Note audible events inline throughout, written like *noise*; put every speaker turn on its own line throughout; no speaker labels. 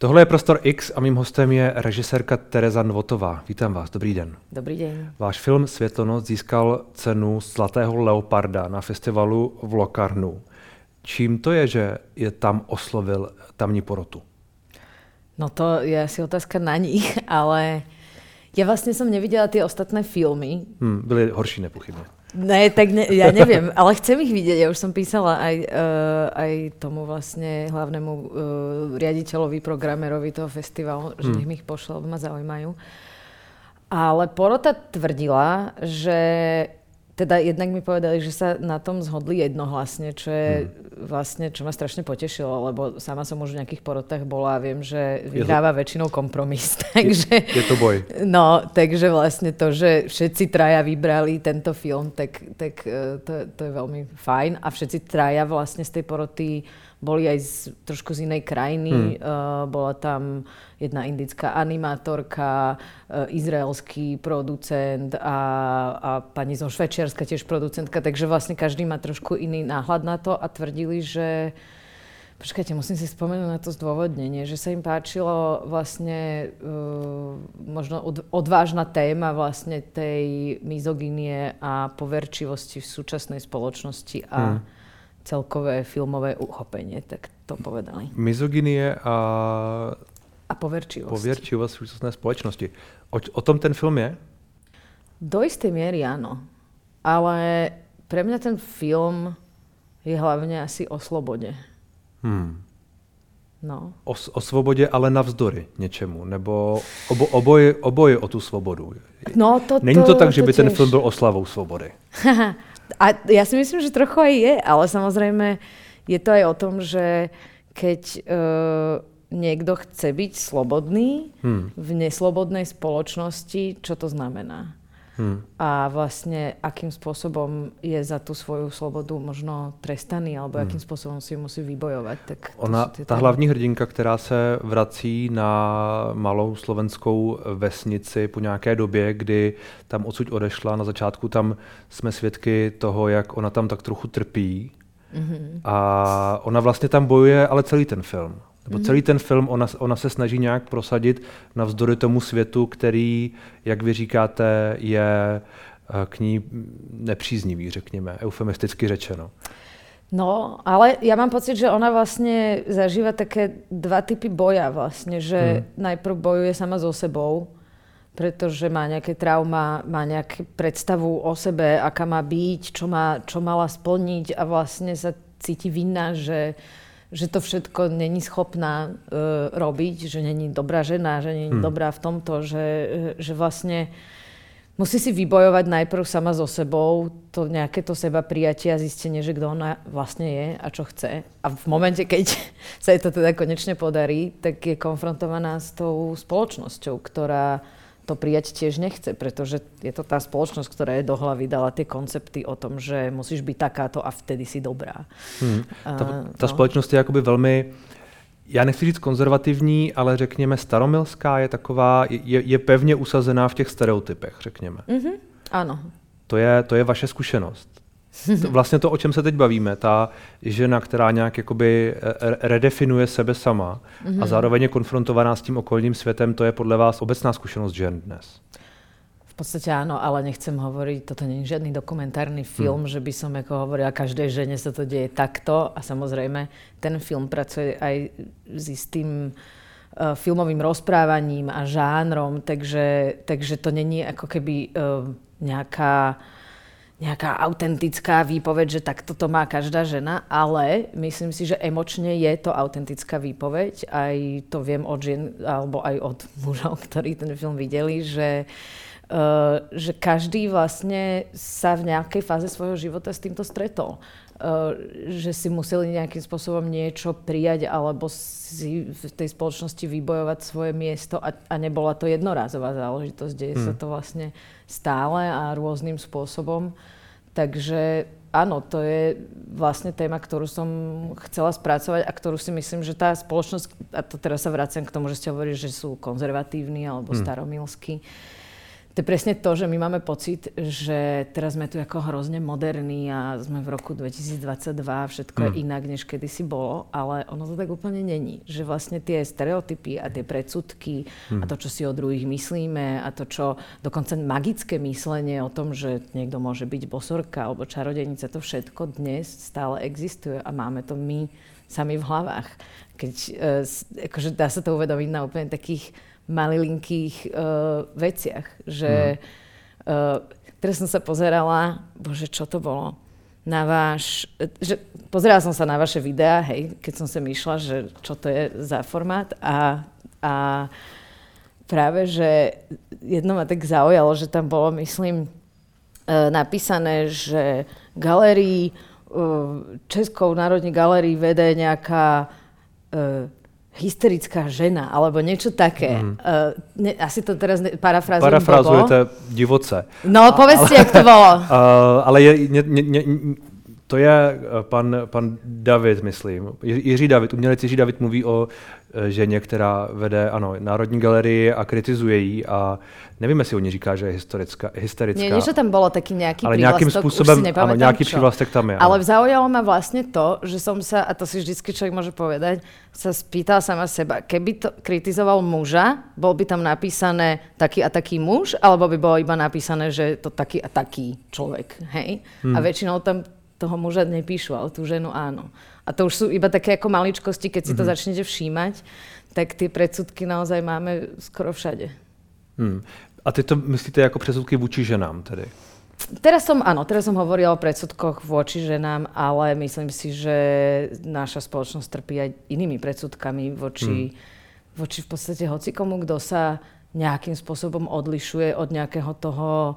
Tohle je Prostor X a mým hostem je režisérka Tereza Nvotová. Vítám vás, dobrý den.
Dobrý den.
Váš film Světlonoc získal cenu Zlatého leoparda na festivalu v Locarnu. Čím to je, že je tam oslovil tamní porotu?
No to je asi otázka na nich, *laughs* ale ja vlastne som nevidela tie ostatné filmy.
Hmm, byly horší nepochybne.
Ne, tak ne, ja neviem, ale chcem ich vidieť. Ja už som písala aj, uh, aj tomu vlastne hlavnému uh, riaditeľovi, programerovi toho festivalu, že hmm. nech mi ich pošle, lebo ma zaujímajú. Ale porota tvrdila, že teda jednak mi povedali, že sa na tom zhodli jednohlasne, čo je hmm. vlastne, čo ma strašne potešilo, lebo sama som už v nejakých porotách bola a viem, že vyhráva to... väčšinou kompromis. *laughs* takže,
je, je to boj.
No, takže vlastne to, že všetci traja vybrali tento film, tak, tak e, to, to je veľmi fajn. A všetci traja vlastne z tej poroty boli aj z, trošku z inej krajiny. Hmm. Uh, bola tam jedna indická animátorka, uh, izraelský producent a, a pani zo Švečiarska tiež producentka, takže vlastne každý má trošku iný náhľad na to a tvrdili, že Počkajte, musím si spomenúť na to zdôvodnenie, že sa im páčilo vlastne uh, možno od, odvážna téma vlastne tej mizoginie a poverčivosti v súčasnej spoločnosti a hmm celkové filmové uchopenie, tak to povedali.
Mizoginie a...
A poverčivosť.
Poverčivosť v súčasnej spoločnosti. O, o tom ten film je?
Do istej miery áno. Ale pre mňa ten film je hlavne asi o slobode. Hmm. No.
O, o svobodě, ale navzdory něčemu, nebo obo, oboje, oboje o tu svobodu.
No, to,
Není to, to tak, že by
tiež.
ten film byl oslavou svobody. *laughs*
A ja si myslím, že trochu aj je, ale samozrejme je to aj o tom, že keď uh, niekto chce byť slobodný hmm. v neslobodnej spoločnosti, čo to znamená? Hmm. A vlastne akým spôsobom je za tú svoju slobodu možno trestaný, alebo hmm. akým spôsobom si ju musí vybojovať. Tak
Ona, ta hlavní hrdinka, která se vrací na malou slovenskou vesnici po nějaké době, kdy tam odsud odešla, na začátku tam jsme svědky toho, jak ona tam tak trochu trpí. Mm-hmm. A ona vlastně tam bojuje, ale celý ten film. Nebo celý ten film ona, ona se snaží nějak prosadit navzdory tomu světu, který, jak vy říkáte, je eh, k ní nepříznivý, řekněme, eufemisticky řečeno.
No, ale ja mám pocit, že ona vlastne zažíva také dva typy boja vlastne, že hmm. najprv bojuje sama so sebou, pretože má nejaké trauma, má nejakú predstavu o sebe, aká má byť, čo, má, čo mala splniť a vlastne sa cíti vinná, že že to všetko není schopná uh, robiť, že není dobrá žena, že není hmm. dobrá v tomto, že, že vlastne musí si vybojovať najprv sama so sebou to nejaké to seba prijatie a zistenie, že kto ona vlastne je a čo chce. A v momente, keď *laughs* sa jej to teda konečne podarí, tak je konfrontovaná s tou spoločnosťou, ktorá to prijať tiež nechce, pretože je to tá spoločnosť, ktorá je do hlavy dala tie koncepty o tom, že musíš byť takáto a vtedy si dobrá. Hmm.
Ta, ta no. společnost je jakoby velmi, já nechci říct konzervativní, ale řekněme staromilská, je taková, je, je pevně usazená v těch stereotypech, řekněme.
Mm-hmm. Ano.
To je, to je vaše zkušenost. Vlastně to, o čem se teď bavíme, ta žena, která nějak jakoby redefinuje sebe sama mm-hmm. a mhm. zároveň je konfrontovaná s tím okolním světem, to je podle vás obecná zkušenost žen dnes?
V podstate áno, ale nechcem hovoriť, toto nie je žiadny dokumentárny film, hmm. že by som ako hovorila, každej žene sa to deje takto a samozrejme ten film pracuje aj s istým uh, filmovým rozprávaním a žánrom, takže, takže to není ako keby uh, nejaká nejaká autentická výpoveď, že takto to má každá žena, ale myslím si, že emočne je to autentická výpoveď. Aj to viem od žien, alebo aj od *laughs* mužov, ktorí ten film videli, že Uh, že každý vlastne sa v nejakej fáze svojho života s týmto stretol. Uh, že si museli nejakým spôsobom niečo prijať alebo si v tej spoločnosti vybojovať svoje miesto a, a nebola to jednorázová záležitosť. Deje hmm. sa to vlastne stále a rôznym spôsobom. Takže áno, to je vlastne téma, ktorú som chcela spracovať a ktorú si myslím, že tá spoločnosť, a to teraz sa vraciam k tomu, že ste hovorili, že sú konzervatívni alebo hmm. staromilskí, to je presne to, že my máme pocit, že teraz sme tu ako hrozne moderní a sme v roku 2022 a všetko mm. je hm. inak, než kedysi bolo, ale ono to tak úplne není. Že vlastne tie stereotypy a tie predsudky mm. a hm. to, čo si o druhých myslíme a to, čo dokonca magické myslenie o tom, že niekto môže byť bosorka alebo čarodejnica, to všetko dnes stále existuje a máme to my sami v hlavách. Keď, uh, akože dá sa to uvedomiť na úplne takých malilinkých uh, veciach. Že, uh, teraz som sa pozerala, bože, čo to bolo? Na váš, že, pozerala som sa na vaše videá, hej, keď som sem išla, že čo to je za formát a, a práve, že jedno ma tak zaujalo, že tam bolo, myslím, uh, napísané, že galerii, uh, Českou národní galerii vede nejaká uh, hysterická žena, alebo niečo také. Mm. Uh, ne, asi to teraz ne, parafrazujem
Parafrazujete divoce.
No, povedzte, jak to bolo. Uh, *laughs*
ale je, ne, ne, ne, to je eh, pan, pan David, myslím. Jiří David, umělec Jiří David mluví o ženě, která vede ano, Národní galerii a kritizuje ji a nevím, jestli oni říká, že je historická, hysterická.
Nie, niečo tam bolo taký nejaký
ale nejakým spôsobom, áno, nejaký prívlastek tam je.
Ale zaujalo ma vlastne to, že som sa, a to si vždycky človek môže povedať, sa spýtal sama seba, keby to kritizoval muža, bol by tam napísané taký a taký muž, alebo by bolo iba napísané, že to taký a taký človek, hej? Hmm. A väčšinou tam toho muža nepíšu, ale tú ženu áno. A to už sú iba také ako maličkosti, keď si to mm-hmm. začnete všímať, tak tie predsudky naozaj máme skoro všade.
Hmm. A ty to myslíte ako predsudky vůči ženám tedy?
Teraz som, áno, teraz som hovorila o predsudkoch voči ženám, ale myslím si, že naša spoločnosť trpí aj inými predsudkami voči, hmm. voči v podstate hocikomu, kto sa nejakým spôsobom odlišuje od nejakého toho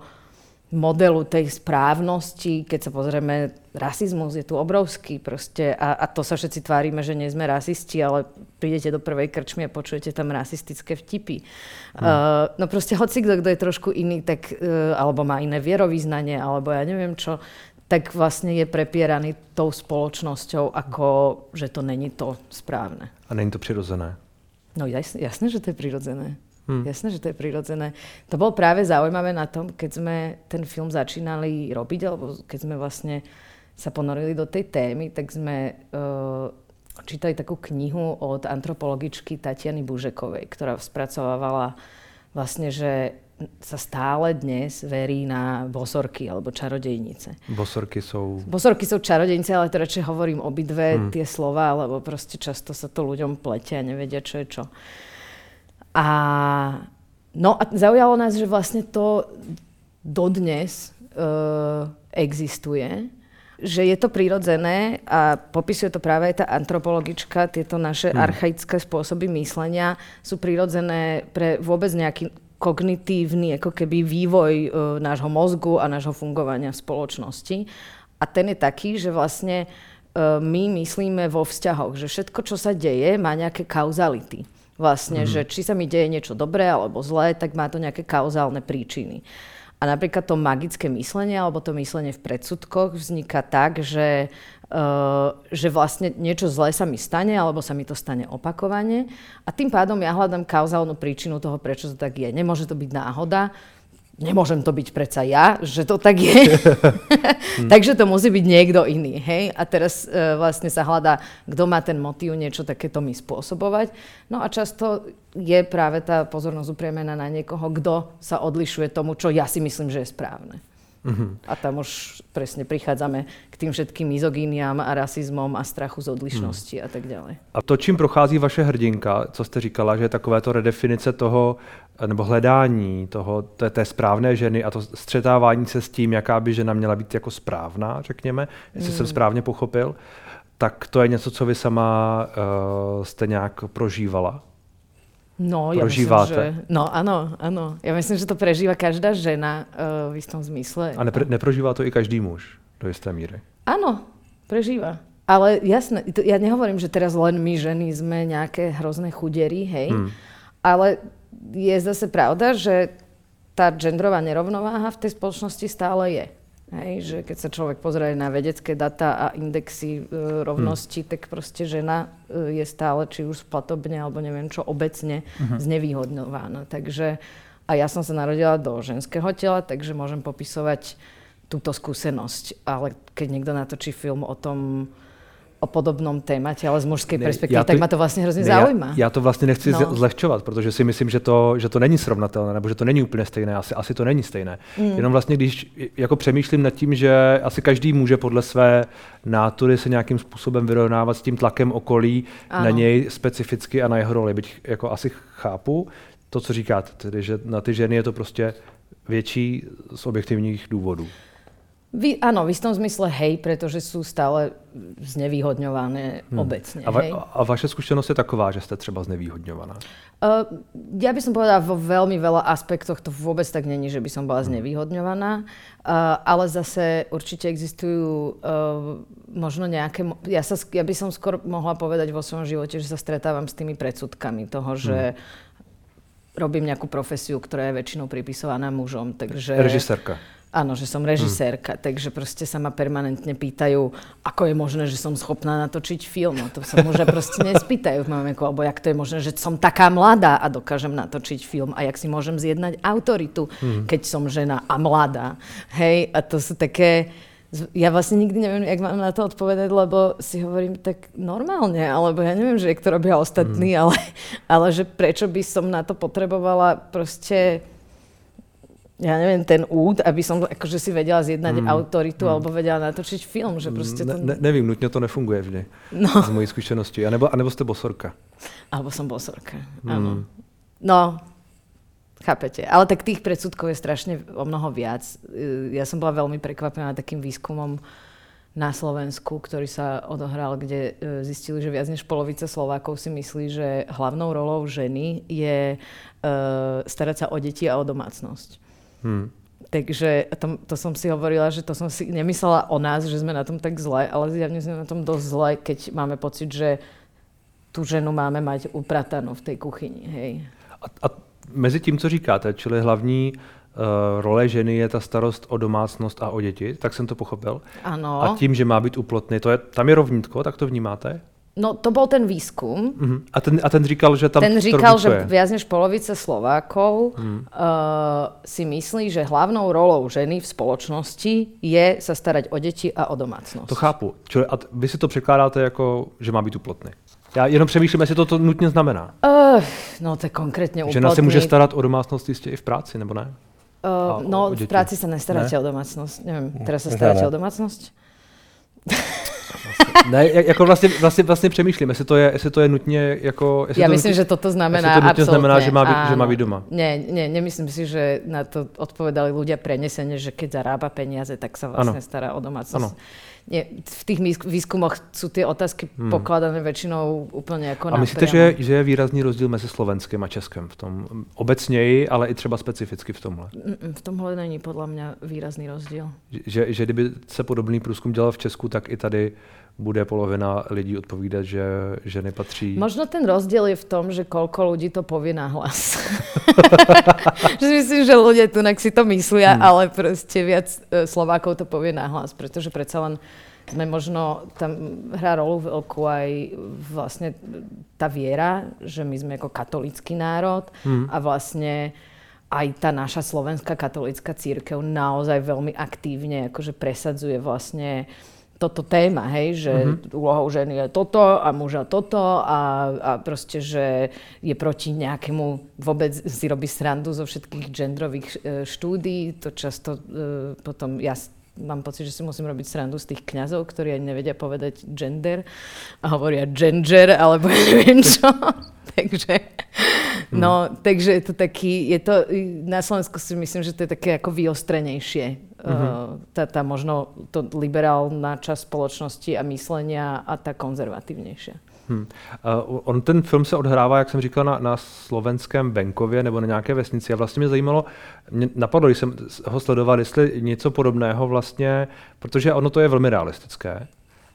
modelu tej správnosti, keď sa pozrieme, rasizmus je tu obrovský proste a, a to sa všetci tvárime, že nie sme rasisti, ale prídete do prvej krčmy a počujete tam rasistické vtipy. Hmm. Uh, no proste hoci kto, kto je trošku iný, tak, uh, alebo má iné vierovýznanie, alebo ja neviem čo, tak vlastne je prepieraný tou spoločnosťou, ako že to není to správne.
A není to přirozené.
No jasne, jasné, že to je prirodzené. Hmm. Jasné, že to je prirodzené. To bolo práve zaujímavé na tom, keď sme ten film začínali robiť, alebo keď sme vlastne sa ponorili do tej témy, tak sme uh, čítali takú knihu od antropologičky Tatiany Bužekovej, ktorá spracovávala vlastne, že sa stále dnes verí na bosorky alebo čarodejnice.
Bosorky sú...
Bosorky sú čarodejnice, ale to radšej hovorím obidve hmm. tie slova, lebo proste často sa to ľuďom pletia a nevedia, čo je čo. Uh, a, no a zaujalo nás, že vlastne to dodnes uh, existuje, že je to prirodzené a popisuje to práve aj tá antropologička, tieto naše hmm. archaické spôsoby myslenia sú prirodzené pre vôbec nejaký kognitívny ako keby vývoj uh, nášho mozgu a nášho fungovania v spoločnosti. A ten je taký, že vlastne uh, my myslíme vo vzťahoch, že všetko, čo sa deje, má nejaké kauzality. Vlastne, mm. že či sa mi deje niečo dobré alebo zlé, tak má to nejaké kauzálne príčiny. A napríklad to magické myslenie alebo to myslenie v predsudkoch vzniká tak, že, uh, že vlastne niečo zlé sa mi stane alebo sa mi to stane opakovane a tým pádom ja hľadám kauzálnu príčinu toho, prečo to tak je. Nemôže to byť náhoda, nemôžem to byť predsa ja, že to tak je. *laughs* *laughs* Takže to musí byť niekto iný. Hej? A teraz e, vlastne sa hľadá, kto má ten motív niečo takéto mi spôsobovať. No a často je práve tá pozornosť upriemená na niekoho, kto sa odlišuje tomu, čo ja si myslím, že je správne. Uh-huh. A tam už presne prichádzame k tým všetkým mizogíniám a rasizmom a strachu z odlišnosti uh-huh. a tak ďalej.
A to, čím prochází vaše hrdinka, co jste říkala, že je takové to redefinice toho, nebo hledání toho, té, té správné ženy a to střetávání se s tím, jaká by žena měla být jako správná, řekněme, jestli mm. jsem správně pochopil, tak to je něco, co vy sama uh, jste nějak prožívala.
No, ja myslím, že... No, áno, áno. Ja myslím, že to prežíva každá žena uh, v istom zmysle.
A nepre, neprožíva to i každý muž do isté míry?
Áno, prežíva. Ale jasné, ja nehovorím, že teraz len my ženy sme nejaké hrozné chudery, hej. Hmm. Ale je zase pravda, že tá genderová nerovnováha v tej spoločnosti stále je. Hej, že keď sa človek pozrie na vedecké data a indexy e, rovnosti, hmm. tak proste žena e, je stále, či už platobne alebo neviem čo, obecne znevýhodňovaná. Takže A ja som sa narodila do ženského tela, takže môžem popisovať túto skúsenosť. Ale keď niekto natočí film o tom, o podobnom témate, ale z mužské perspektivy, tak ma to vlastně hrozně ne, zaujíma.
Já, já to vlastně nechci no. zlehčovat, protože si myslím, že to, že to není srovnatelné, nebo že to není úplně stejné, asi, asi to není stejné. Mm. Jenom vlastně, když jako přemýšlím nad tím, že asi každý může podle své nátury se nějakým způsobem vyrovnávat s tím tlakem okolí ano. na něj specificky a na jeho roli, byť jako asi chápu to, co říkáte, tedy, že na ty ženy je to prostě větší z objektivních důvodů.
Vy, áno, v istom zmysle hej, pretože sú stále znevýhodňované hmm. obecne.
A, va- hej. a vaše skúsenosť je taková, že ste třeba znevýhodňovaná?
Uh, ja by som povedala, vo veľmi veľa aspektoch to vôbec tak není, že by som bola hmm. znevýhodňovaná, uh, ale zase určite existujú uh, možno nejaké... Ja, sa, ja by som skôr mohla povedať vo svojom živote, že sa stretávam s tými predsudkami toho, že hmm. robím nejakú profesiu, ktorá je väčšinou pripisovaná mužom. Takže...
Režisérka.
Áno, že som režisérka, hmm. takže proste sa ma permanentne pýtajú, ako je možné, že som schopná natočiť film. No to sa muža *laughs* proste nespýtajú v mojom veku, alebo jak to je možné, že som taká mladá a dokážem natočiť film a jak si môžem zjednať autoritu, hmm. keď som žena a mladá. Hej, a to sú také... Ja vlastne nikdy neviem, jak mám na to odpovedať, lebo si hovorím tak normálne, alebo ja neviem, že jak to robia ostatní, hmm. ale, ale že prečo by som na to potrebovala proste ja neviem, ten úd, aby som akože si vedela zjednať mm. autoritu mm. alebo vedela natočiť film, že proste to...
Ne, nevím, nutně to nefunguje vždy. No. Z mojej skúsenosti. A nebo, a nebo ste bosorka.
Alebo som bosorka, mm. áno. No, chápete. Ale tak tých predsudkov je strašne o mnoho viac. Ja som bola veľmi prekvapená takým výskumom na Slovensku, ktorý sa odohral, kde e, zistili, že viac než polovica Slovákov si myslí, že hlavnou rolou ženy je uh, starať sa o deti a o domácnosť. Hmm. Takže to, to som si hovorila, že to som si nemyslela o nás, že sme na tom tak zle, ale zjavne sme na tom dosť zle, keď máme pocit, že tú ženu máme mať upratanú v tej kuchyni. Hej.
A, a mezi tím, co říkáte, čili hlavní uh, role ženy je ta starost o domácnost a o děti, tak jsem to pochopil.
Ano.
A tím, že má být uplotný, to je, tam je rovnítko, tak to vnímáte?
No to bol ten výskum.
Uh-huh. A, ten, a ten říkal, že tam
Ten říkal, že viac než polovice Slovákov uh-huh. uh, si myslí, že hlavnou rolou ženy v spoločnosti je sa starať o deti a o domácnosť.
To chápu. Čili, a vy si to překládáte jako, že má být uplotný. Já jenom přemýšlím, jestli to, to nutně znamená.
Uh, no to je konkrétně
uplotný. Žena se může starat o domácnost jistě i v práci, nebo ne?
Uh, no v práci sa nestaráte ne? o domácnosť. Neviem, teraz sa staráte o domácnosť? *laughs*
ne, jako vlastně, vlastně, vlastně přemýšlím, jestli to je, jestli to je nutně jako...
Jestli Já to myslím, nutně, že toto znamená
to nutně znamená, že má, být, že má být doma.
Ne, ne, nemyslím si, že na to odpovedali ľudia prenesene, že keď zarába peniaze, tak sa vlastne ano. stará o domácnosť. Ano nie, v tých výskumoch sú tie otázky hmm. pokladané väčšinou úplne ako
A myslíte, že, že je výrazný rozdíl mezi slovenským a českým v tom obecněji, ale i třeba specificky v tomhle?
V tomhle není podľa mňa výrazný rozdíl.
Že, že kdyby se podobný průzkum dělal v Česku, tak i tady bude polovina lidí odpovídat, že ženy patří.
Možno ten rozdiel je v tom, že koľko ľudí to povie na hlas. *laughs* že myslím, že ľudia tu si to myslia, hmm. ale proste viac e, Slovákov to povie na hlas, pretože predsa len sme možno, tam hrá rolu veľkú aj vlastne tá viera, že my sme ako katolický národ hmm. a vlastne aj tá naša slovenská katolická církev naozaj veľmi aktívne akože presadzuje vlastne uh, toto téma, hej, že mm-hmm. úlohou ženy je toto a muža toto a, a proste, že je proti nejakému, vôbec si robí srandu zo všetkých genderových e, štúdí, to často e, potom ja mám pocit, že si musím robiť srandu z tých kňazov, ktorí ani nevedia povedať gender a hovoria ginger, alebo neviem čo. *laughs* takže, mm. no, takže je to taký, je to, na Slovensku si myslím, že to je také ako vyostrenejšie mm-hmm. tá, tá možno to liberálna časť spoločnosti a myslenia a tá konzervatívnejšia. Hmm.
Uh, on ten film se odhrává, jak jsem říkal, na, na slovenském venkově nebo na nějaké vesnici. A vlastně mě zajímalo, mě napadlo, když jsem ho sledoval, jestli něco podobného vlastně, protože ono to je velmi realistické.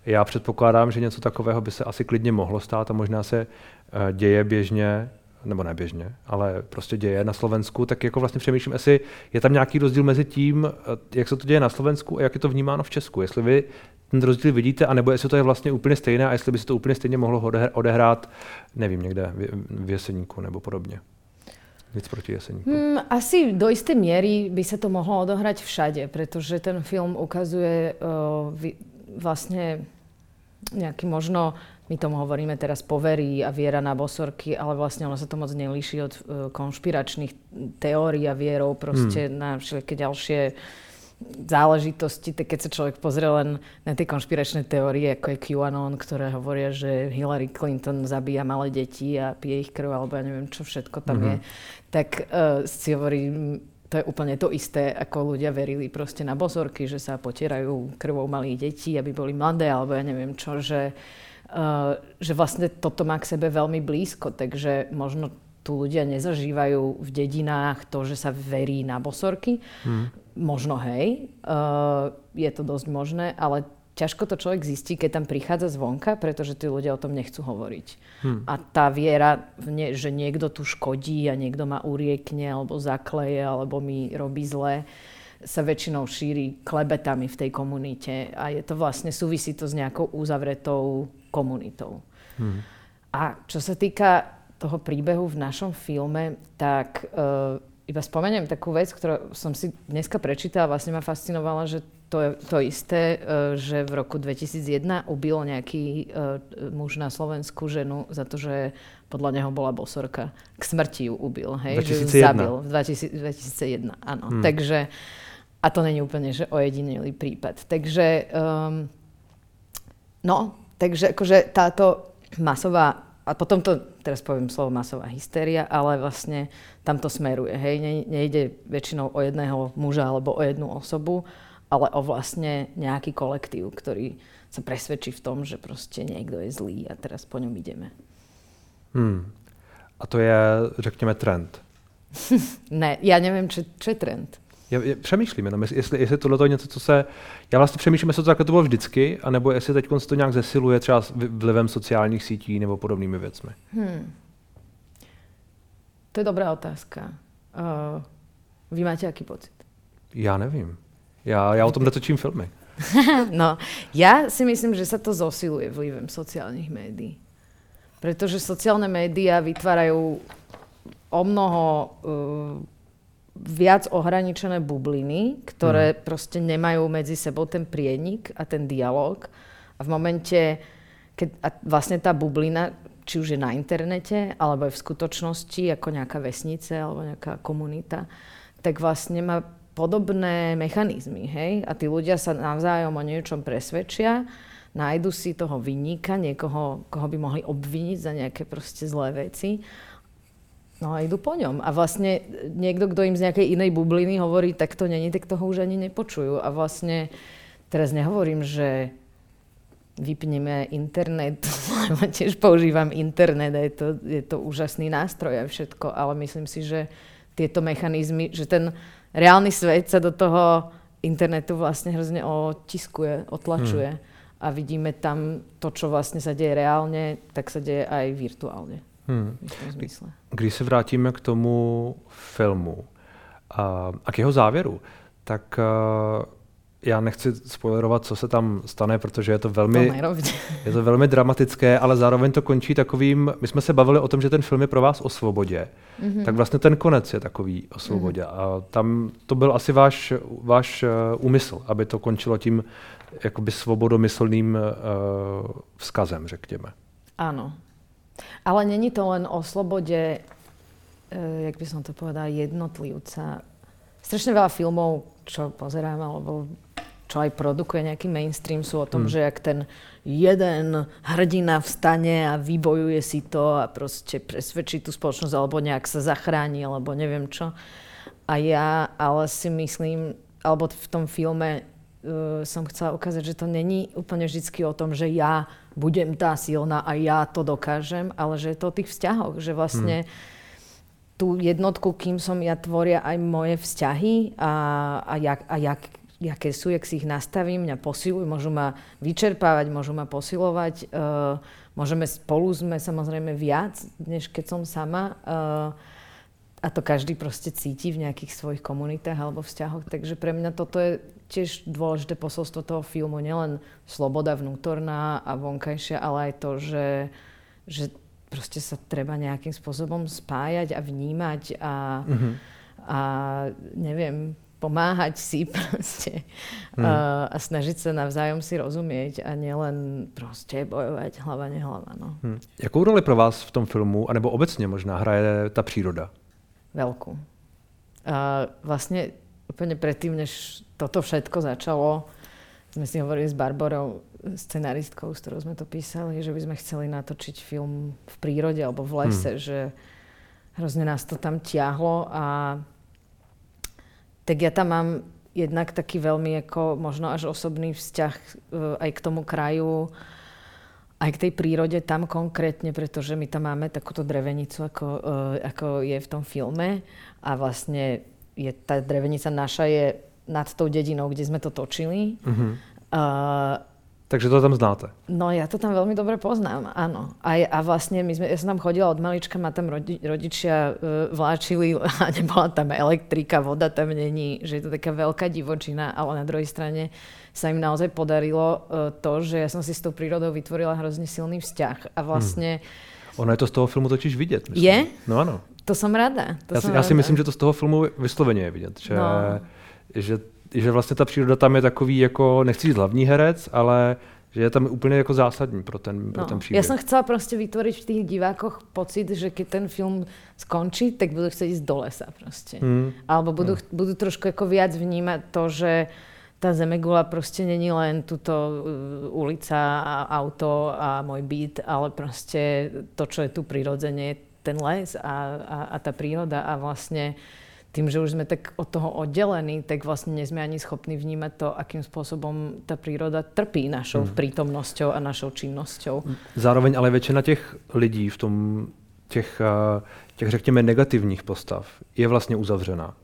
Já předpokládám, že něco takového by se asi klidně mohlo stát a možná se uh, děje běžně nebo neběžně, ale prostě děje na Slovensku, tak jako vlastně přemýšlím, jestli je tam nějaký rozdíl mezi tím, eh, jak se to děje na Slovensku a jak je to vnímáno v Česku. Jestli vy ten rozdíl vidíte, anebo jestli to je vlastně úplně stejné a jestli by se to úplně stejně mohlo odehrát, nevím, někde v Jeseníku nebo podobně. Nic proti jeseníku.
Hmm, asi do istej miery by sa to mohlo odohrať všade, pretože ten film ukazuje uh, vy, vlastne nejaký možno, my tomu hovoríme teraz poverí a viera na bosorky, ale vlastne ono sa to moc nelíši od uh, konšpiračných teórií a vierov proste hmm. na všetky ďalšie záležitosti, tak keď sa človek pozrie len na tie konšpiračné teórie, ako je QAnon, ktoré hovoria, že Hillary Clinton zabíja malé deti a pije ich krv, alebo ja neviem, čo všetko tam mm-hmm. je, tak uh, si hovorí, to je úplne to isté, ako ľudia verili proste na bosorky, že sa potierajú krvou malých detí, aby boli mladé, alebo ja neviem čo, že, uh, že vlastne toto má k sebe veľmi blízko, takže možno tu ľudia nezažívajú v dedinách to, že sa verí na bosorky. Mm. Možno hej, uh, je to dosť možné, ale ťažko to človek zistí, keď tam prichádza zvonka, pretože tí ľudia o tom nechcú hovoriť. Hmm. A tá viera, ne, že niekto tu škodí a niekto ma uriekne, alebo zakleje, alebo mi robí zle, sa väčšinou šíri klebetami v tej komunite. A je to vlastne, súvisí to s nejakou uzavretou komunitou. Hmm. A čo sa týka toho príbehu v našom filme, tak uh, iba spomeniem takú vec, ktorú som si dneska prečítala, vlastne ma fascinovala, že to je to isté, e, že v roku 2001 ubil nejaký e, muž na Slovensku ženu za to, že podľa neho bola bosorka. K smrti ju ubil, hej? 2001. Že ju zabil v 2001, áno. Hmm. Takže, a to není úplne, že ojedinelý prípad. Takže, um, no, takže akože táto masová a potom to, teraz poviem slovo masová hystéria, ale vlastne tam to smeruje. Hej, ne, nejde väčšinou o jedného muža alebo o jednu osobu, ale o vlastne nejaký kolektív, ktorý sa presvedčí v tom, že proste niekto je zlý a teraz po ňom ideme.
Hmm. A to je, řekněme, trend. *laughs*
ne, já nevím, čo, čo je trend.
Já, já přemýšlím jenom, jestli, jestli tohle je něco, co se... Já vlastně přemýšlím, jestli to takhle to bylo vždycky, anebo jestli teď to nějak zesiluje třeba vlivem sociálních sítí nebo podobnými věcmi. Hmm.
To je dobrá otázka. Uh, vy máte jaký pocit?
Já nevím. Já, já o tom netočím filmy. *laughs*
no, ja si myslím, že sa to zosiluje vlivem sociálnych médií. Pretože sociálne médiá vytvárajú o mnoho uh, viac ohraničené bubliny, ktoré mm. proste nemajú medzi sebou ten prienik a ten dialog. A v momente, keď a vlastne tá bublina, či už je na internete, alebo je v skutočnosti ako nejaká vesnice alebo nejaká komunita, tak vlastne má podobné mechanizmy. Hej? A tí ľudia sa navzájom o niečom presvedčia, nájdu si toho vyníka, niekoho, koho by mohli obviniť za nejaké proste zlé veci No a idú po ňom. A vlastne niekto, kto im z nejakej inej bubliny hovorí, tak to není, tak toho už ani nepočujú. A vlastne teraz nehovorím, že vypneme internet, *laughs* lebo tiež používam internet a je to, je to úžasný nástroj a všetko, ale myslím si, že tieto mechanizmy, že ten reálny svet sa do toho internetu vlastne hrozne otiskuje, otlačuje. Hmm. A vidíme tam to, čo vlastne sa deje reálne, tak sa deje aj virtuálne. Hmm.
Když se vrátíme k tomu filmu a, k jeho závěru, tak já nechci spoilerovat, co se tam stane, protože je to velmi,
to *laughs*
je to velmi dramatické, ale zároveň to končí takovým, my jsme se bavili o tom, že ten film je pro vás o svobodě, mm-hmm. tak vlastně ten konec je takový o svobodě. Mm-hmm. A tam to byl asi váš, váš uh, úmysl, aby to končilo tím jakoby svobodomyslným uh, vzkazem, řekněme.
Ano, ale není to len o slobode, e, jak by som to povedala, jednotlivca. Strašne veľa filmov, čo pozerám, alebo čo aj produkuje nejaký mainstream, sú o tom, hmm. že ak ten jeden hrdina vstane a vybojuje si to a proste presvedčí tú spoločnosť, alebo nejak sa zachráni, alebo neviem čo. A ja ale si myslím, alebo v tom filme uh, som chcela ukázať, že to není úplne vždy o tom, že ja budem tá silná a ja to dokážem, ale že je to o tých vzťahoch, že vlastne hmm. tú jednotku, kým som ja tvoria aj moje vzťahy a, a, jak, a jak, jaké sú, jak si ich nastavím, mňa posilujú, môžu ma vyčerpávať, môžu ma posilovať, uh, môžeme spolu sme samozrejme viac, než keď som sama. Uh, a to každý proste cíti v nejakých svojich komunitách alebo vzťahoch. Takže pre mňa toto je tiež dôležité posolstvo toho filmu, nielen sloboda vnútorná a vonkajšia, ale aj to, že, že proste sa treba nejakým spôsobom spájať a vnímať a, mm-hmm. a neviem, pomáhať si *laughs* proste hmm. a, a snažiť sa navzájom si rozumieť a nielen proste bojovať hlava nehlava. No. Hmm.
Jakou roli pro vás v tom filmu, anebo obecně možná, hraje ta příroda?
Veľkú. A vlastne úplne predtým, než toto všetko začalo, sme si hovorili s Barborou, scenaristkou, s ktorou sme to písali, že by sme chceli natočiť film v prírode alebo v lese, hmm. že hrozne nás to tam tiahlo a tak ja tam mám jednak taký veľmi ako možno až osobný vzťah e, aj k tomu kraju, aj k tej prírode tam konkrétne, pretože my tam máme takúto drevenicu, ako, e, ako je v tom filme a vlastne je, tá drevenica naša je nad tou dedinou, kde sme to točili. Uh-huh. Uh,
Takže to tam znáte?
No ja to tam veľmi dobre poznám, áno. A, a vlastne my sme, ja som tam chodila od malička, ma tam rodi, rodičia uh, vláčili *laughs* a nebola tam elektrika, voda tam není, že je to taká veľká divočina, ale na druhej strane sa im naozaj podarilo uh, to, že ja som si s tou prírodou vytvorila hrozne silný vzťah. A vlastne...
Hmm. Ono je to z toho filmu totiž vidět.
Myslím. Je?
No ano.
To som rada. To
já,
som
si, já si myslím, že to z toho filmu vysloveně je vidět. Že, no. že že vlastně ta příroda tam je takový, jako, nechci říct hlavní herec, ale že je tam úplně jako zásadní pro ten, pro no, ten příběh.
Ja som chcela proste vytvoriť v tých divákoch pocit, že keď ten film skončí, tak budú chcieť ísť do lesa proste. Mm. Alebo budú, mm. budú trošku ako viac vnímať to, že tá Zemegula proste není len túto uh, ulica a auto a môj byt, ale proste to, čo je tu prirodzene, ten les a, a, a tá príroda a vlastne tým, že už sme tak od toho oddelení, tak vlastne nie sme ani schopní vnímať to, akým spôsobom tá príroda trpí našou hmm. prítomnosťou a našou činnosťou.
Zároveň ale väčšina těch lidí v tom, těch, eh, těch řekněme negativních postav je vlastně uzavřená.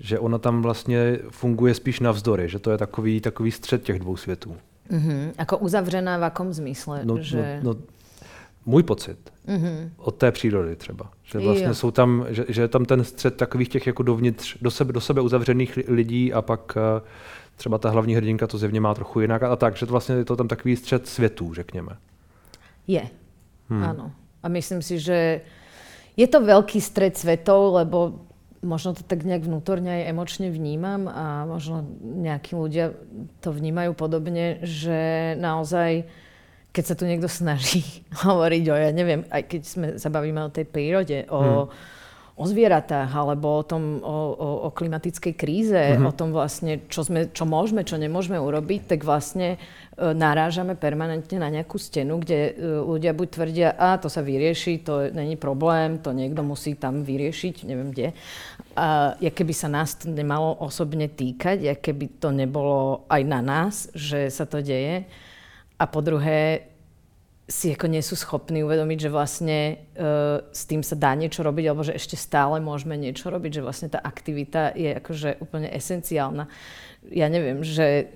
Že ona tam vlastně funguje spíš navzdory, že to je takový, takový střed těch dvou světů.
Mm-hmm. Ako uzavřená v akom zmysle?
No,
že...
no, no, můj pocit mm-hmm. od té přírody třeba. Že vlastně jo. jsou tam, že, že je tam ten střed takových těch jako dovnitř, do sebe, do sebe uzavřených lidí a pak uh, třeba ta hlavní hrdinka to zjevně má trochu jinak a, a tak, že to vlastně je to tam takový střed světů, řekněme.
Je, hmm. áno. A myslím si, že je to veľký stred svetov, lebo možno to tak nejak vnútorne aj emočne vnímam a možno nejakí ľudia to vnímajú podobne, že naozaj keď sa tu niekto snaží *laughs* hovoriť o, ja neviem, aj keď sme sa bavíme o tej prírode, o, hmm. o zvieratách, alebo o tom, o, o, o klimatickej kríze, hmm. o tom vlastne, čo, sme, čo môžeme, čo nemôžeme urobiť, tak vlastne e, narážame permanentne na nejakú stenu, kde e, ľudia buď tvrdia, a to sa vyrieši, to není problém, to niekto musí tam vyriešiť, neviem kde. A ja keby sa nás to nemalo osobne týkať, ja keby to nebolo aj na nás, že sa to deje, a po druhé si ako nie sú schopní uvedomiť, že vlastne uh, s tým sa dá niečo robiť, alebo že ešte stále môžeme niečo robiť, že vlastne tá aktivita je akože úplne esenciálna. Ja neviem, že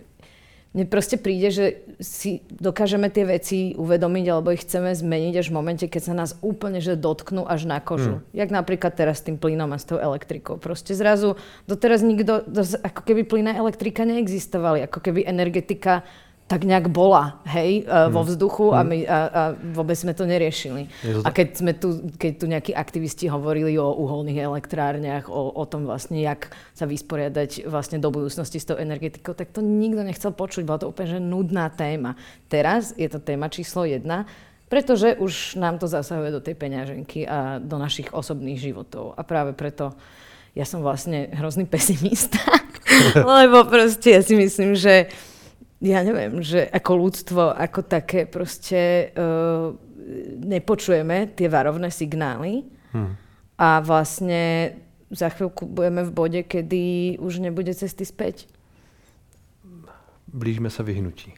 mne proste príde, že si dokážeme tie veci uvedomiť alebo ich chceme zmeniť až v momente, keď sa nás úplne že dotknú až na kožu. Mm. Jak napríklad teraz s tým plynom a s tou elektrikou. Proste zrazu doteraz nikto, ako keby plyn a elektrika neexistovali, ako keby energetika tak nejak bola, hej, hmm. vo vzduchu a, hm. my, a, a vôbec sme to neriešili. A keď, sme tu, keď tu nejakí aktivisti hovorili o uholných elektrárniach, o, o tom vlastne, jak sa vysporiadať vlastne do budúcnosti s tou energetikou, tak to nikto nechcel počuť, bola to úplne že nudná téma. Teraz je to téma číslo jedna, pretože už nám to zasahuje do tej peňaženky a do našich osobných životov. A práve preto ja som vlastne hrozný pesimista, *laughs* lebo proste ja si myslím, že ja neviem, že ako ľudstvo, ako také proste uh, nepočujeme tie varovné signály hmm. a vlastne za chvíľku budeme v bode, kedy už nebude cesty späť.
Blížime sa vyhnutí.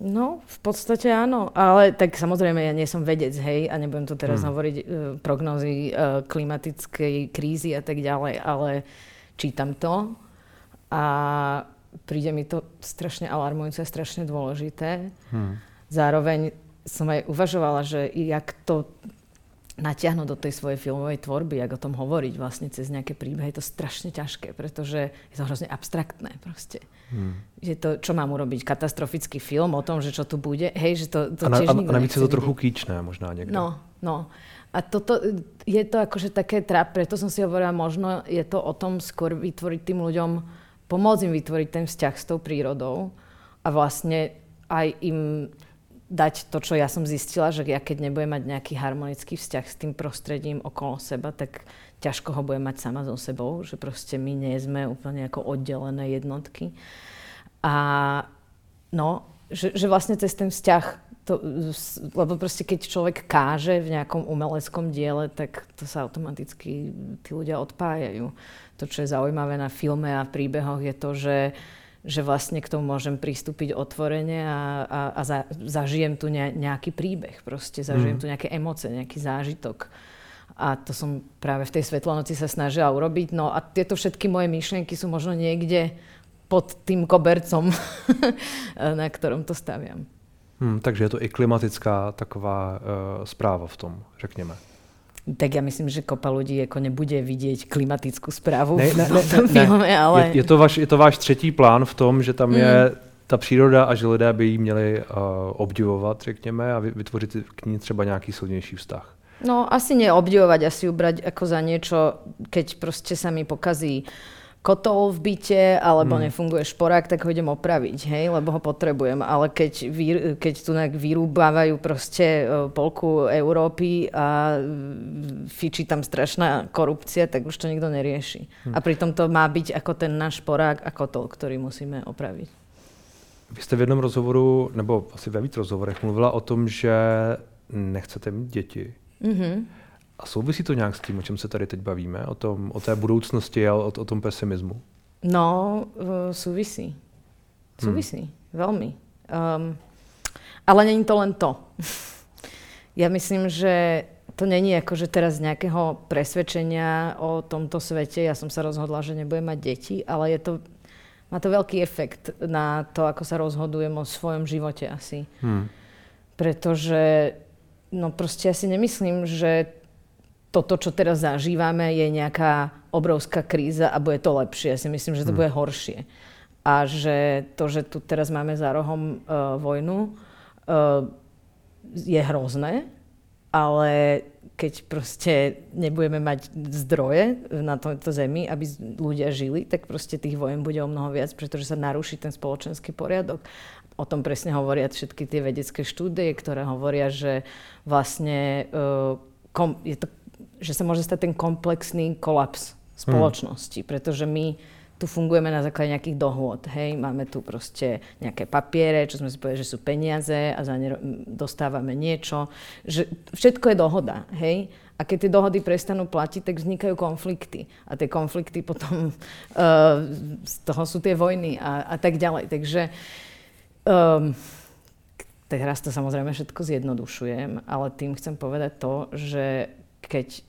No, v podstate áno, ale tak samozrejme ja nie som vedec, hej, a nebudem tu teraz hmm. hovoriť uh, prognozy uh, klimatickej krízy a tak ďalej, ale čítam to a príde mi to strašne alarmujúce, strašne dôležité. Hmm. Zároveň som aj uvažovala, že jak to natiahnuť do tej svojej filmovej tvorby, ako o tom hovoriť vlastne cez nejaké príbehy, je to strašne ťažké, pretože je to hrozne abstraktné proste. Hmm. Že to, čo mám urobiť, katastrofický film o tom, že čo tu bude, hej, že to, to
a na,
tiež
A navíc je to trochu kýčné možná niekde.
No, No. A toto je to akože také trap, preto som si hovorila, možno je to o tom skôr vytvoriť tým ľuďom, pomôcť im vytvoriť ten vzťah s tou prírodou a vlastne aj im dať to, čo ja som zistila, že ja keď nebudem mať nejaký harmonický vzťah s tým prostredím okolo seba, tak ťažko ho budem mať sama so sebou, že proste my nie sme úplne ako oddelené jednotky. A no, že, že vlastne cez ten vzťah, to, lebo proste keď človek káže v nejakom umeleckom diele, tak to sa automaticky tí ľudia odpájajú. To, čo je zaujímavé na filme a v príbehoch, je to, že že vlastne k tomu môžem pristúpiť otvorene a, a, a za, zažijem tu ne, nejaký príbeh, proste zažijem mm. tu nejaké emoce, nejaký zážitok. A to som práve v tej Svetlonoci sa snažila urobiť. No a tieto všetky moje myšlienky sú možno niekde pod tým kobercom, *laughs* na ktorom to staviam.
Hmm, takže je to i klimatická taková uh, správa v tom, řekněme.
Tak ja myslím, že kopa ľudí ako nebude vidieť klimatickú správu ne, ne, v tom ne, filme, ne. ale...
Je, je, to váš, je to váš třetí plán v tom, že tam mm. je ta příroda a že lidé by ji měli uh, obdivovat, řekněme, a vytvořit k ní třeba nějaký silnější vztah.
No asi neobdivovať, asi ju brať ako za niečo, keď proste sa mi pokazí uh, kotol v byte, alebo hmm. nefunguje šporák, tak ho idem opraviť, hej, lebo ho potrebujem. Ale keď, vy, keď tu vyrúbávajú proste e, polku Európy a fičí tam strašná korupcia, tak už to nikto nerieši. Hmm. A pritom to má byť ako ten náš šporák a kotol, ktorý musíme opraviť.
Vy jste v jednom rozhovoru, nebo asi ve víc rozhovorech, mluvila o tom, že nechcete mít děti. Mm-hmm. A souvisí to nějak s tím, o čem se tady teď bavíme? O, tom, o té budoucnosti a o, o tom pesimismu?
No, uh, súvisí. Súvisí. Hmm. Veľmi. Um, ale není to len to. ja myslím, že to není ako, že teraz z nejakého presvedčenia o tomto svete. Ja som sa rozhodla, že nebudem mať deti, ale je to, má to veľký efekt na to, ako sa rozhodujem o svojom živote asi. Hmm. Pretože no proste ja si nemyslím, že toto, čo teraz zažívame, je nejaká obrovská kríza a bude to lepšie. Ja si myslím, že to hmm. bude horšie. A že to, že tu teraz máme za rohom uh, vojnu, uh, je hrozné, ale keď proste nebudeme mať zdroje na tomto zemi, aby ľudia žili, tak proste tých vojen bude o mnoho viac, pretože sa naruší ten spoločenský poriadok. O tom presne hovoria všetky tie vedecké štúdie, ktoré hovoria, že vlastne uh, kom, je to že sa môže stať ten komplexný kolaps spoločnosti, hmm. pretože my tu fungujeme na základe nejakých dohôd. Hej? Máme tu proste nejaké papiere, čo sme si povedali, že sú peniaze a za ne dostávame niečo. Že všetko je dohoda. Hej? A keď tie dohody prestanú platiť, tak vznikajú konflikty. A tie konflikty potom, uh, *laughs* z toho sú tie vojny a, a tak ďalej. Takže um, teraz to samozrejme všetko zjednodušujem, ale tým chcem povedať to, že keď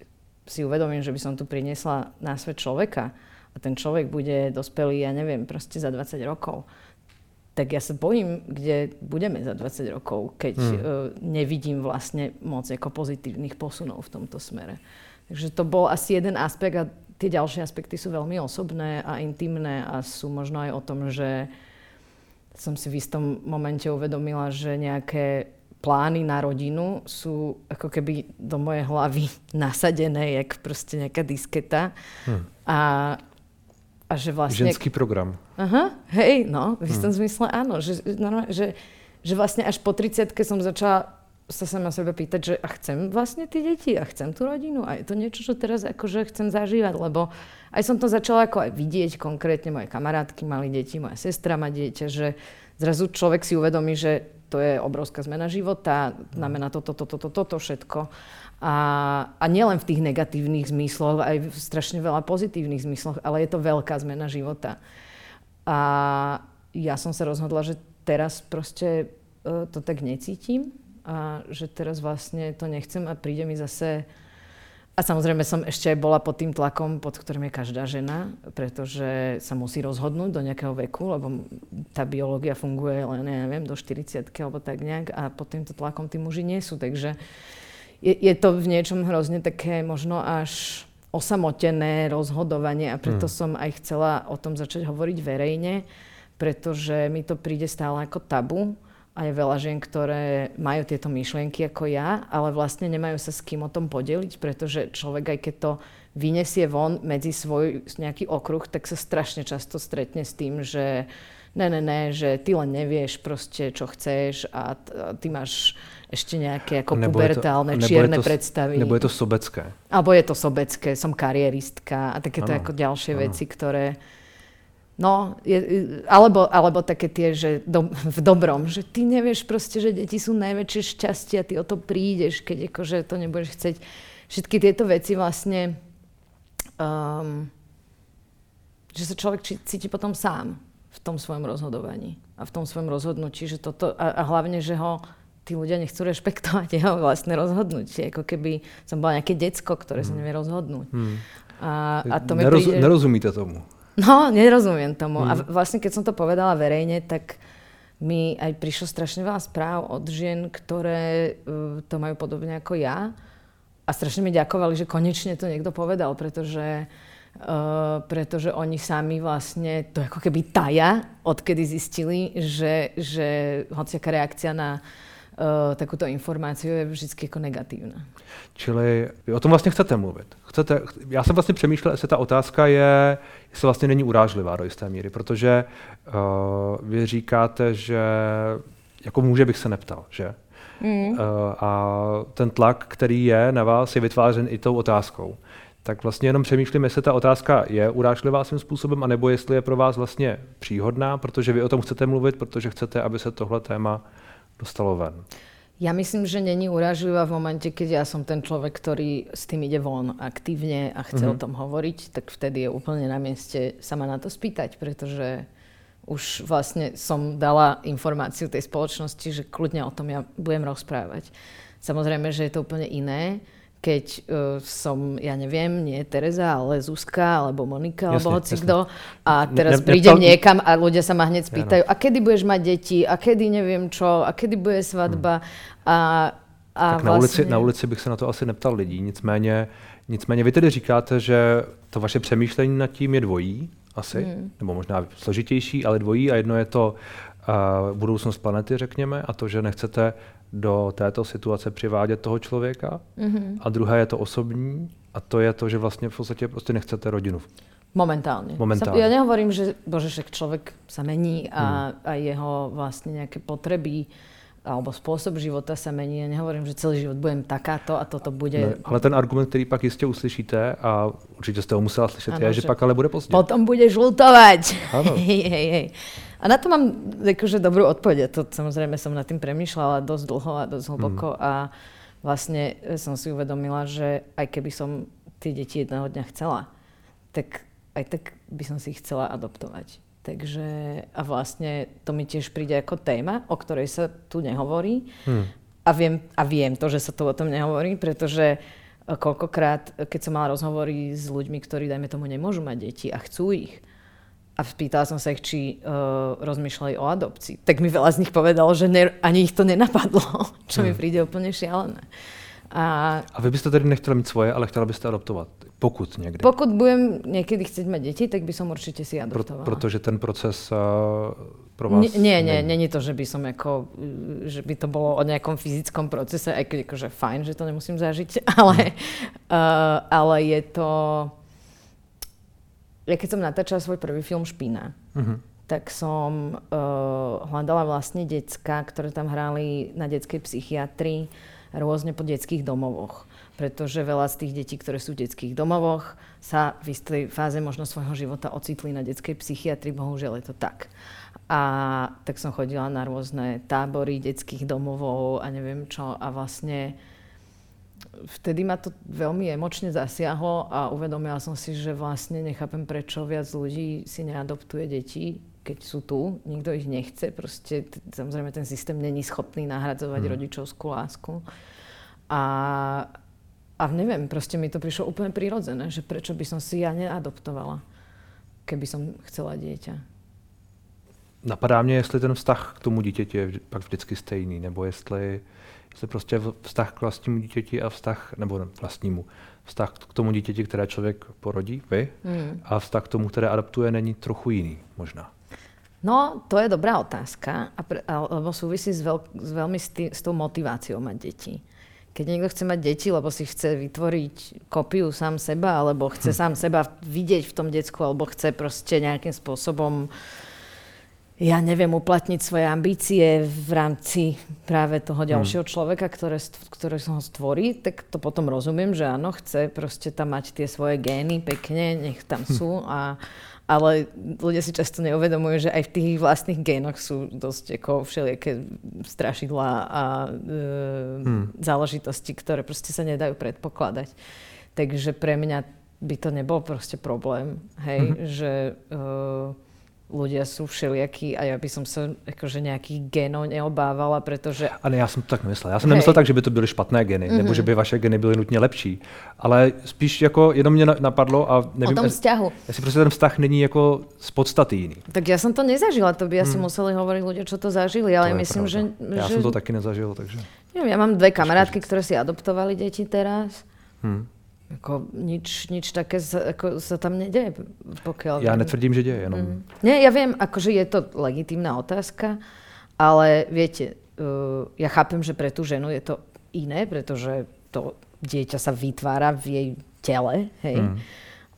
si uvedomím, že by som tu priniesla na svet človeka a ten človek bude dospelý, ja neviem, proste za 20 rokov, tak ja sa bojím, kde budeme za 20 rokov, keď hmm. uh, nevidím vlastne moc ako pozitívnych posunov v tomto smere. Takže to bol asi jeden aspekt a tie ďalšie aspekty sú veľmi osobné a intimné a sú možno aj o tom, že som si v istom momente uvedomila, že nejaké plány na rodinu sú ako keby do mojej hlavy *laughs* nasadené, jak proste nejaká disketa. Hm. A, a že vlastne...
Ženský program.
Aha, hej, no, v istom hm. zmysle áno. Že, že, že vlastne až po 30 som začala sa sama sebe pýtať, že a chcem vlastne tie deti a chcem tú rodinu a je to niečo, čo teraz akože chcem zažívať, lebo aj som to začala ako aj vidieť konkrétne, moje kamarátky mali deti, moja sestra má dieťa, že zrazu človek si uvedomí, že to je obrovská zmena života, znamená toto, toto, toto, toto všetko. A, a nielen v tých negatívnych zmysloch, aj v strašne veľa pozitívnych zmysloch, ale je to veľká zmena života. A ja som sa rozhodla, že teraz proste uh, to tak necítim a že teraz vlastne to nechcem a príde mi zase a samozrejme som ešte bola pod tým tlakom, pod ktorým je každá žena, pretože sa musí rozhodnúť do nejakého veku, lebo tá biológia funguje len, ja neviem, do 40 alebo tak nejak a pod týmto tlakom tí muži nie sú. Takže je, je to v niečom hrozne také možno až osamotené rozhodovanie a preto hmm. som aj chcela o tom začať hovoriť verejne, pretože mi to príde stále ako tabu a je veľa žien, ktoré majú tieto myšlienky ako ja, ale vlastne nemajú sa s kým o tom podeliť, pretože človek, aj keď to vyniesie von medzi svoj nejaký okruh, tak sa strašne často stretne s tým, že ne, ne, ne, že ty len nevieš proste, čo chceš a, ty máš ešte nejaké ako nebo pubertálne, to, čierne
to,
predstavy.
Nebo je to sobecké.
Alebo je to sobecké, som karieristka a takéto ako ďalšie ano. veci, ktoré No, je, alebo, alebo také tie, že do, v dobrom, že ty nevieš proste, že deti sú najväčšie šťastie a ty o to prídeš, keď akože to nebudeš chcieť. Všetky tieto veci vlastne, um, že sa človek cíti potom sám v tom svojom rozhodovaní a v tom svojom rozhodnutí, že toto, a, a hlavne, že ho tí ľudia nechcú rešpektovať *laughs* jeho vlastné rozhodnutie, ako keby som bola nejaké decko, ktoré hmm. sa nevie rozhodnúť. Hmm. A, a to mi
Neroz, príde... Nerozumíte tomu?
No, nerozumiem tomu. Mm. A mhm. vlastne, keď som to povedala verejne, tak mi aj prišlo strašne veľa správ od žien, ktoré uh, to majú podobne ako ja. A strašne mi ďakovali, že konečne to niekto povedal, pretože, uh, pretože oni sami vlastne to ako keby taja, odkedy zistili, že, že hociaká reakcia na uh, takúto informáciu je vždy ako negatívna.
Čili o tom vlastně chcete mluvit. Chcete, já jsem vlastně přemýšlel, jestli ta otázka je, jestli vlastně není urážlivá do jisté míry, protože uh, vy říkáte, že jako muže bych se neptal, že? Mm. Uh, a ten tlak, který je na vás, je vytvářen i tou otázkou. Tak vlastně jenom přemýšlím, jestli ta otázka je urážlivá svým způsobem, anebo jestli je pro vás vlastně příhodná, protože vy o tom chcete mluvit, protože chcete, aby se tohle téma dostalo ven.
Ja myslím, že není urážlivá v momente, keď ja som ten človek, ktorý s tým ide von aktívne a chce mm-hmm. o mhm. tom hovoriť, tak vtedy je úplne na mieste sa ma na to spýtať, pretože už vlastne som dala informáciu tej spoločnosti, že kľudne o tom ja budem rozprávať. Samozrejme, že je to úplne iné, keď uh, som, ja neviem, nie Tereza, ale Zuzka, alebo Monika, jasne, alebo hoci kto. A teraz ne, ne, prídem neptal... niekam a ľudia sa ma hneď spýtajú, a kedy budeš mať deti, a kedy neviem čo, a kedy bude svadba. Hmm. A,
a tak na, vlastně... ulici, na ulici bych se na to asi neptal lidí, nicméně, nicméně vy tedy říkáte, že to vaše přemýšlení nad tím je dvojí, asi, hmm. nebo možná složitější, ale dvojí a jedno je to uh, budoucnost planety, řekněme, a to, že nechcete do této situace přivádět toho člověka. Mm-hmm. A druhé je to osobní a to je to, že vlastně v podstatě prostě nechcete rodinu.
Momentálne.
Momentálne.
Ja nehovorím, že bože, však človek sa mení a, mm. a jeho vlastne nejaké potreby alebo spôsob života sa mení. Ja nehovorím, že celý život budem takáto a toto bude... Ne,
ale ten argument, který pak jistě uslyšíte a určitě jste ho musela slyšet, ano, je, že, že pak ale bude pozdě.
Potom budeš lutovať. *laughs* hej, hej, hej. A na to mám akože dobrú odpoveď. To samozrejme som nad tým premýšľala dosť dlho a dosť hlboko mm. a vlastne som si uvedomila, že aj keby som tie deti jedného dňa chcela, tak aj tak by som si ich chcela adoptovať. Takže a vlastne to mi tiež príde ako téma, o ktorej sa tu nehovorí. Hmm. A, viem, a viem to, že sa tu o tom nehovorí, pretože koľkokrát, keď som mala rozhovory s ľuďmi, ktorí, dajme tomu, nemôžu mať deti a chcú ich, a spýtala som sa ich, či uh, rozmýšľali o adopcii. Tak mi veľa z nich povedalo, že ne, ani ich to nenapadlo, *laughs* čo hmm. mi príde úplne šialené.
A, a vy byste tedy nechtěli mít svoje, ale chtěla byste adoptovat, pokud někdy.
Pokud budem někdy chcieť mať deti, tak by som určite si adoptovala.
Pro, protože ten proces uh, pro vás...
Nie, nie, není to, že by som ako, že by to bolo o nejakom fyzickom procese, aj keď akože fajn, že to nemusím zažiť, *laughs* ale, hmm. uh, ale je to ja keď som natáčala svoj prvý film Špína, uh-huh. tak som uh, hľadala vlastne decka, ktoré tam hrali na detskej psychiatrii rôzne po detských domovoch. Pretože veľa z tých detí, ktoré sú v detských domovoch, sa v istej fáze možno svojho života ocitli na detskej psychiatrii. Bohužiaľ je to tak. A tak som chodila na rôzne tábory detských domovov a neviem čo. A vlastne vtedy ma to veľmi emočne zasiahlo a uvedomila som si, že vlastne nechápem, prečo viac ľudí si neadoptuje deti, keď sú tu, nikto ich nechce, proste samozrejme ten systém není schopný nahradzovať hmm. rodičovskú lásku. A, a neviem, proste mi to prišlo úplne prirodzené, že prečo by som si ja neadoptovala, keby som chcela dieťa.
Napadá mě, jestli ten vztah k tomu dítěti je pak vždycky stejný, nebo jestli se prostě vztah k vlastnímu dítěti a vztah, nebo vlastnímu, vztah k tomu dítěti, které člověk porodí, vy, mm. a vztah k tomu, které adaptuje, není trochu jiný možná.
No, to je dobrá otázka, a pre, lebo súvisí s, veľk, s veľmi s, tý, s tou motiváciou mať deti. Keď niekto chce mať deti, lebo si chce vytvoriť kopiu sám seba, alebo chce hm. sám seba vidieť v tom decku, alebo chce proste nejakým spôsobom ja neviem, uplatniť svoje ambície v rámci práve toho hm. ďalšieho človeka, ktoré, ktoré ho stvorí, tak to potom rozumiem, že áno, chce proste tam mať tie svoje gény pekne, nech tam hm. sú a, ale ľudia si často neuvedomujú, že aj v tých vlastných génoch sú dosť ako všelijaké strašidlá a e, hmm. záležitosti, ktoré proste sa nedajú predpokladať. Takže pre mňa by to nebol proste problém, hej, hmm. že... E, ľudia sú všelijakí a ja by som sa akože nejakých genov neobávala, pretože...
Ale já jsem to tak myslel. Já jsem Hej. nemyslel tak, že by to byly špatné geny, mm-hmm. nebo že by vaše geny byly nutně lepší. Ale spíš jako jenom mě napadlo a nevím...
O tom vzťahu.
Jestli prostě ten vztah není jako z podstaty jiný.
Tak já jsem to nezažila, to by asi hmm. museli hovoriť ľudia, čo to zažili, ale to myslím, že...
Já
že...
jsem to taky nezažil, takže...
Ja mám dve kamarátky, ktoré si adoptovali deti teraz. Hmm. Ako nič, nič také sa, ako sa tam nedeje, pokiaľ...
Ja netvrdím, že deje, jenom... Mm.
Nie, ja viem, akože je to legitímna otázka, ale viete, uh, ja chápem, že pre tú ženu je to iné, pretože to dieťa sa vytvára v jej tele, hej. Mm.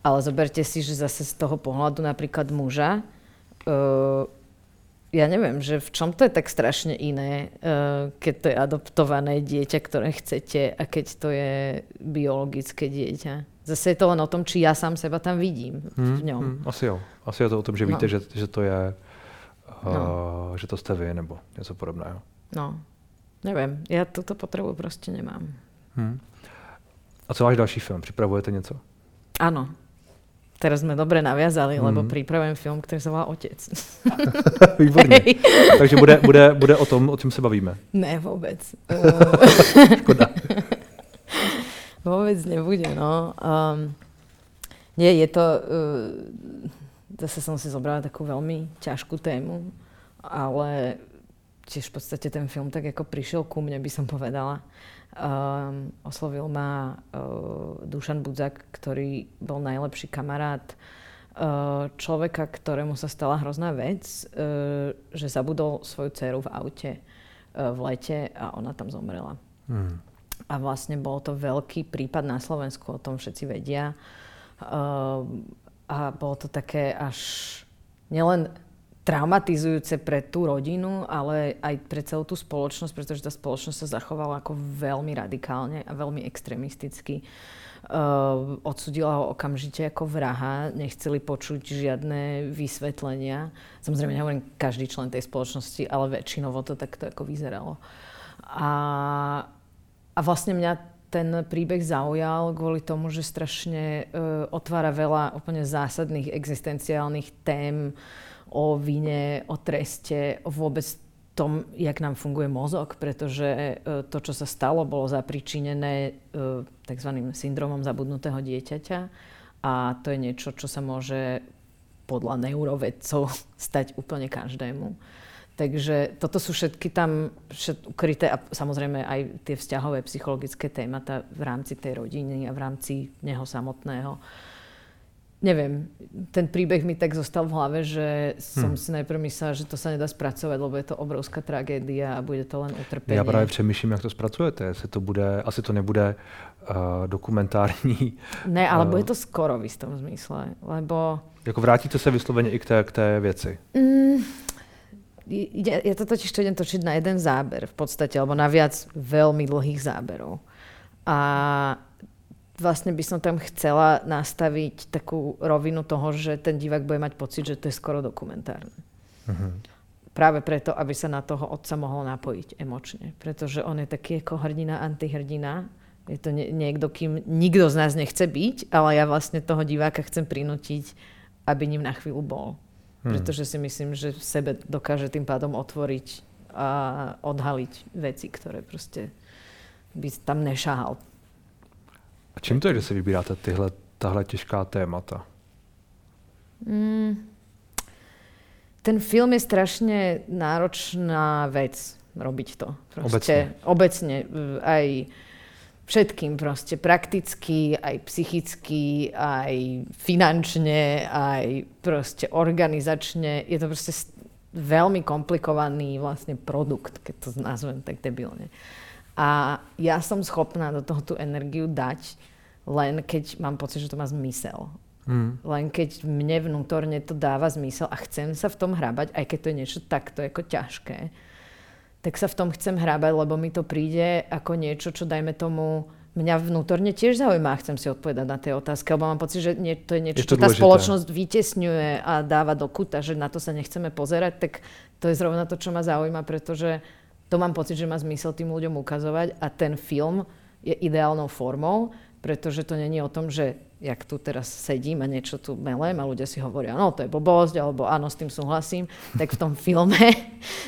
Ale zoberte si, že zase z toho pohľadu napríklad muža, uh, ja neviem, že v čom to je tak strašne iné, uh, keď to je adoptované dieťa, ktoré chcete a keď to je biologické dieťa. Zase je to len o tom, či ja sám seba tam vidím v ňom. Hmm,
asi jo. Asi je to o tom, že víte, no. že, že to je, uh, no. že to jste vy nebo něco podobného.
No, nevím. Já tuto potřebu prostě nemám. Hmm.
A co váš další film? Připravujete něco?
Ano, Teraz sme dobre naviazali, mm. lebo pripravujem film, ktorý sa volá Otec. *laughs*
Výborně. Takže bude, bude, bude o tom, o čem se bavíme.
Ne, vôbec. *laughs* Škoda. *laughs* vôbec nebude, no. Um, nie, je to... Uh, zase som si zobrala takú veľmi ťažkú tému, ale tiež v podstate ten film tak ako prišiel ku mne, by som povedala. Um, oslovil ma uh, Dušan Budzak, ktorý bol najlepší kamarát uh, človeka, ktorému sa stala hrozná vec, uh, že zabudol svoju dceru v aute uh, v lete a ona tam zomrela. Mm. A vlastne bol to veľký prípad na Slovensku, o tom všetci vedia. Uh, a bolo to také až nielen traumatizujúce pre tú rodinu, ale aj pre celú tú spoločnosť, pretože tá spoločnosť sa zachovala ako veľmi radikálne a veľmi extrémisticky. Uh, odsudila ho okamžite ako vraha, nechceli počuť žiadne vysvetlenia. Samozrejme, nehovorím každý člen tej spoločnosti, ale väčšinovo to takto ako vyzeralo. A, a vlastne mňa ten príbeh zaujal kvôli tomu, že strašne uh, otvára veľa úplne zásadných existenciálnych tém, uh, o vine, o treste, o vôbec tom, jak nám funguje mozog, pretože e, to, čo sa stalo, bolo zapričinené e, tzv. syndromom zabudnutého dieťaťa a to je niečo, čo sa môže podľa neurovedcov *laughs* stať úplne každému. Takže toto sú všetky tam všet, ukryté a samozrejme aj tie vzťahové psychologické témata v rámci tej rodiny a v rámci neho samotného. Uh, neviem, ten príbeh mi tak zostal v hlave, že som hmm. si najprv myslela, že to sa nedá spracovať, lebo je to obrovská tragédia a bude to len utrpenie.
Já právě přemýšlím, jak to zpracujete. Jestli to bude, asi to nebude uh, dokumentární.
Ne, ale uh, bude to skoro v istom zmysle, lebo...
Jako vrátíte se vysloveně i k té, k té věci?
Mm, ja, ja to totiž to idem točiť na jeden záber v podstate, alebo na viac veľmi dlhých záberov. A vlastne by som tam chcela nastaviť takú rovinu toho, že ten divák bude mať pocit, že to je skoro dokumentárne. Uh-huh. Práve preto, aby sa na toho otca mohol napojiť emočne. Pretože on je taký ako hrdina, antihrdina. Je to nie, niekto, kým nikto z nás nechce byť, ale ja vlastne toho diváka chcem prinútiť, aby ním na chvíľu bol. Hmm. Pretože si myslím, že v sebe dokáže tým pádom otvoriť a odhaliť veci, ktoré proste by tam nešahal
a čím to je, že si vybíráte tyhle, tahle těžká témata? Mm,
ten film je strašne náročná vec robiť to. Proste, obecne. obecne aj všetkým proste, prakticky, aj psychicky, aj finančne, aj proste organizačne. Je to proste veľmi komplikovaný vlastne produkt, keď to nazvem tak debilne. A ja som schopná do toho tú energiu dať, len keď mám pocit, že to má zmysel. Mm. Len keď mne vnútorne to dáva zmysel a chcem sa v tom hrabať, aj keď to je niečo takto ako ťažké, tak sa v tom chcem hrabať, lebo mi to príde ako niečo, čo dajme tomu mňa vnútorne tiež zaujíma a chcem si odpovedať na tie otázky, lebo mám pocit, že nie, to je niečo, je to čo tá spoločnosť vytesňuje a dáva do kuta, že na to sa nechceme pozerať, tak to je zrovna to, čo ma zaujíma, pretože to mám pocit, že má zmysel tým ľuďom ukazovať a ten film je ideálnou formou, pretože to není o tom, že jak tu teraz sedím a niečo tu melem a ľudia si hovoria, no to je blbosť, alebo áno, s tým súhlasím, tak v tom *laughs* filme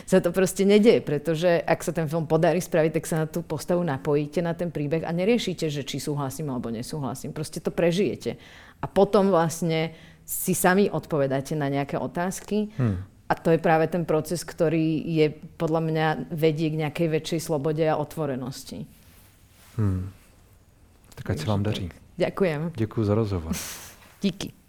sa to proste nedieje, pretože ak sa ten film podarí spraviť, tak sa na tú postavu napojíte, na ten príbeh a neriešite, že či súhlasím alebo nesúhlasím. Proste to prežijete. A potom vlastne si sami odpovedáte na nejaké otázky hmm. A to je práve ten proces, ktorý je podľa mňa vedie k nejakej väčšej slobode a otvorenosti.
Hmm. Tak ať se vám daří.
Ďakujem.
Děkuji za rozhovor. *laughs*
Díky.